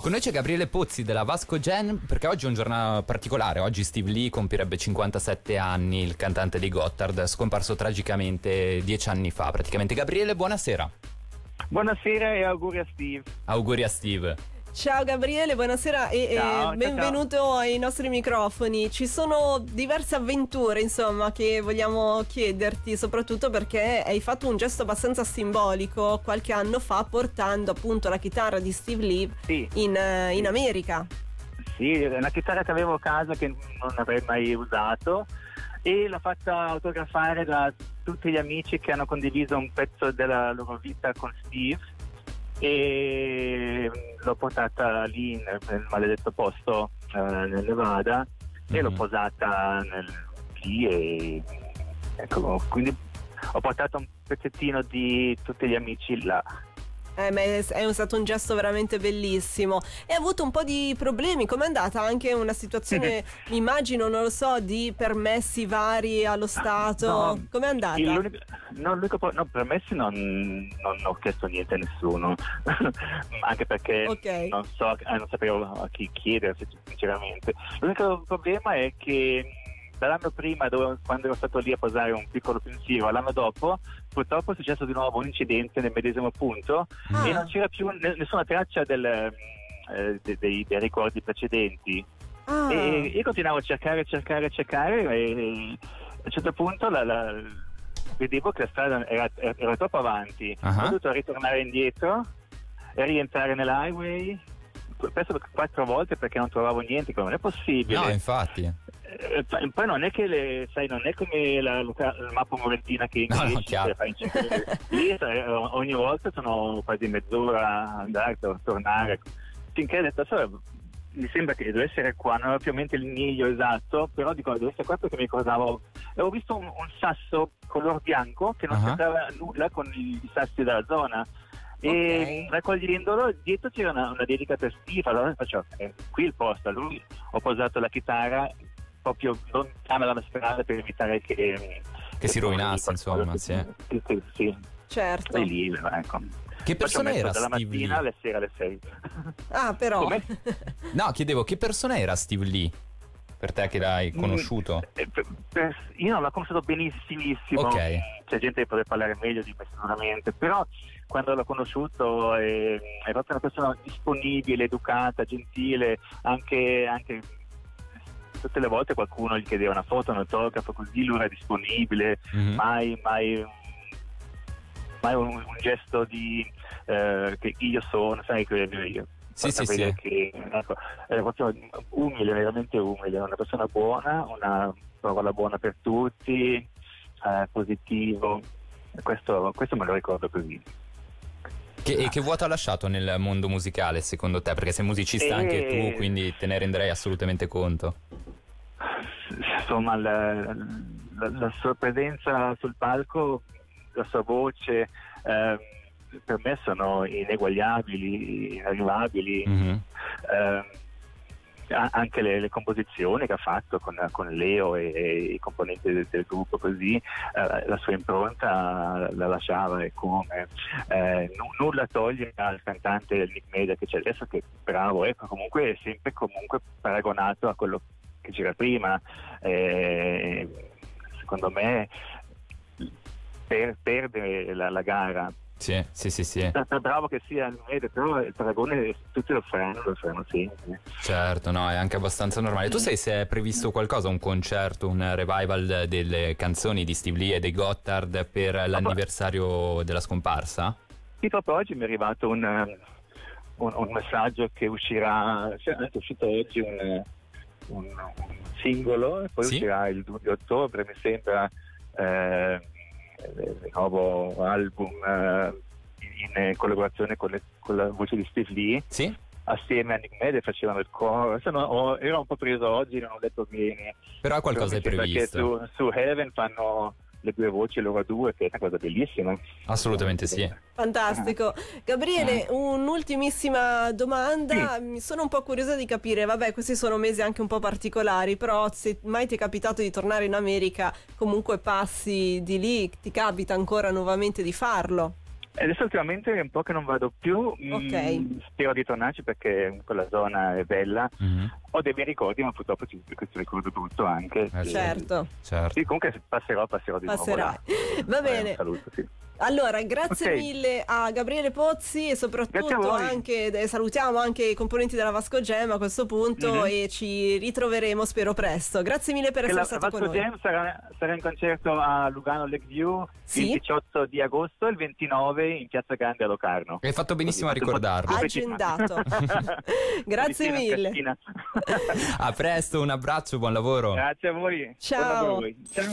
Con noi c'è Gabriele Pozzi della Vasco Gen perché oggi è un giorno particolare, oggi Steve Lee compirebbe 57 anni, il cantante di Gotthard, scomparso tragicamente dieci anni fa praticamente. Gabriele, buonasera. Buonasera e auguri a Steve. Auguri a Steve. Ciao Gabriele, buonasera e, Ciao, e benvenuto ciao. ai nostri microfoni. Ci sono diverse avventure, insomma, che vogliamo chiederti, soprattutto perché hai fatto un gesto abbastanza simbolico qualche anno fa portando appunto la chitarra di Steve Lee Sì, in, eh, in America. sì, è una chitarra che avevo a casa che non avrei mai usato e l'ho fatta autografare da tutti gli amici che hanno condiviso un pezzo della loro vita con Steve e l'ho portata lì nel, maledetto posto eh, nel Nevada e l'ho Mhm. posata nel, lì e ecco, quindi ho portato un pezzettino di tutti gli amici là. Eh, ma è, è stato un gesto veramente bellissimo. E ha avuto un po' di problemi. Com'è andata? Anche una situazione, immagino, non lo so, di permessi vari allo Stato. No, Com'è andata? no, po- no, permessi non, non ho chiesto niente a nessuno, anche perché Ok. non, so, eh, non sapevo a chi chiedere sinceramente. L'unico problema è che dall'anno prima, dove- quando ero stato lì a posare un piccolo pensiero, all'anno dopo, purtroppo è successo di nuovo un incidente nel medesimo punto Ah. e non c'era più ne- nessuna traccia del, eh, de- dei, dei ricordi precedenti. Ah. E io continuavo a cercare, cercare, cercare e a un certo punto la- la- vedevo che la strada era, era troppo avanti. Ah. Ho dovuto ritornare indietro e rientrare nell'highway. Penso quattro volte perché non trovavo niente, come non è possibile. No, infatti. Eh, poi non è che le, sai, non è come la, la mappa moventina che No, no, inglesi chiaro. fai in cerca- lì eh, ogni volta sono quasi mezz'ora a andare a tornare finché ho detto "Sai, mi sembra che deve essere qua non avevo più in mente il miglio esatto però dico deve essere qua perché mi ricordavo avevo visto un, un sasso color bianco che non Ah. c'entrava nulla con i, i sassi della zona e Ok. raccogliendolo dietro c'era una, una dedica per Steve allora faccio "Eh, qui il posto a lui ho posato la chitarra proprio lontana dalla strada per evitare che Che si rovinasse, insomma, che- sì. che- che- sì, Certo. stai lì ecco Che persona era dalla Steve mattina Lee? alle sere alle 6 Ah, però. Come? No, chiedevo che persona era Steve Lee? Per te che l'hai conosciuto? Eh, io non l'ho conosciuto benissimissimo. Ok. C'è gente che potrebbe parlare meglio di me sicuramente, però quando l'ho conosciuto è, è proprio una persona disponibile, educata, gentile, anche, anche tutte le volte qualcuno gli chiedeva una foto, un autografo, così lui era disponibile, Mhm. mai, mai, mai un, un gesto di eh, che io sono, sai che io. Sì, sì, sì. Che, ecco, è umile, veramente umile, una persona buona, una parola buona per tutti, eh, positivo. Questo, questo me lo ricordo così. Che, e che vuoto ha lasciato nel mondo musicale secondo te? Perché sei musicista Eh. anche tu, quindi te ne renderei assolutamente conto. Insomma, la, la- la sua presenza sul palco, la sua voce, ehm, per me sono ineguagliabili, inarrivabili. Mhm. Ehm, a- anche le, le composizioni che ha fatto con, con Leo e, e i componenti del, del gruppo così eh, la sua impronta la lasciava e come eh, nu- nulla toglie al cantante Nick Media che c'è adesso che bravo ecco comunque è sempre comunque paragonato a quello che c'era prima Eh, secondo me per, perde la, la gara Sì, sì, sì, sì. bravo che sia Nick Media però il paragone tutti lo fanno lo fanno sempre Certo, no, è anche abbastanza normale. Tu sai se è previsto qualcosa, un concerto, un revival delle canzoni di Steve Lee e dei Gotthard per l'anniversario della scomparsa? Sì, proprio oggi mi è arrivato un, un- un messaggio che uscirà, cioè, è uscito oggi un, un- un singolo e poi Sì. uscirà il 2 di ottobre, mi sembra, eh, il nuovo album eh, in, collaborazione con, le- con la voce di Steve Lee, Sì? assieme a Nick Media facevano il coro, ho- ero un po' preso oggi, non ho detto bene. Però qualcosa è Però sembra previsto. Che su, su Heaven fanno le due voci loro due, che è una cosa bellissima. Assolutamente sì. Fantastico. Gabriele, un'ultimissima domanda. Mi sono un po' curiosa di capire, vabbè, questi sono mesi anche un po' particolari, però se mai ti è capitato di tornare in America, comunque passi di lì, ti capita ancora nuovamente di farlo? Adesso ultimamente è un po' che non vado più, mm, Ok. spero di tornarci perché quella zona è bella. Mhm, Ho dei bei ricordi, ma purtroppo c'è questo ricordo brutto anche. Eh sì. Certo, Certo. Sì, comunque passerò, passerò di passerai. nuovo. là. Va Eh, bene. un saluto, sì. Allora, grazie Ok. mille a Gabriele Pozzi e a soprattutto anche eh, salutiamo anche i componenti della Vasco Gem a questo punto Mhm. e ci ritroveremo spero presto. Grazie mille per Che essere la stato con Vasco noi. Jam sarà, sarà in concerto a Lugano Lakeview Sì. il 18 di agosto e il 29 in Piazza Grande a Locarno. Hai fatto benissimo a Così, ricordarlo. fatto- Agendato. Grazie a mille. A presto, un abbraccio, buon lavoro. Grazie a voi. Ciao. A voi. Ciao.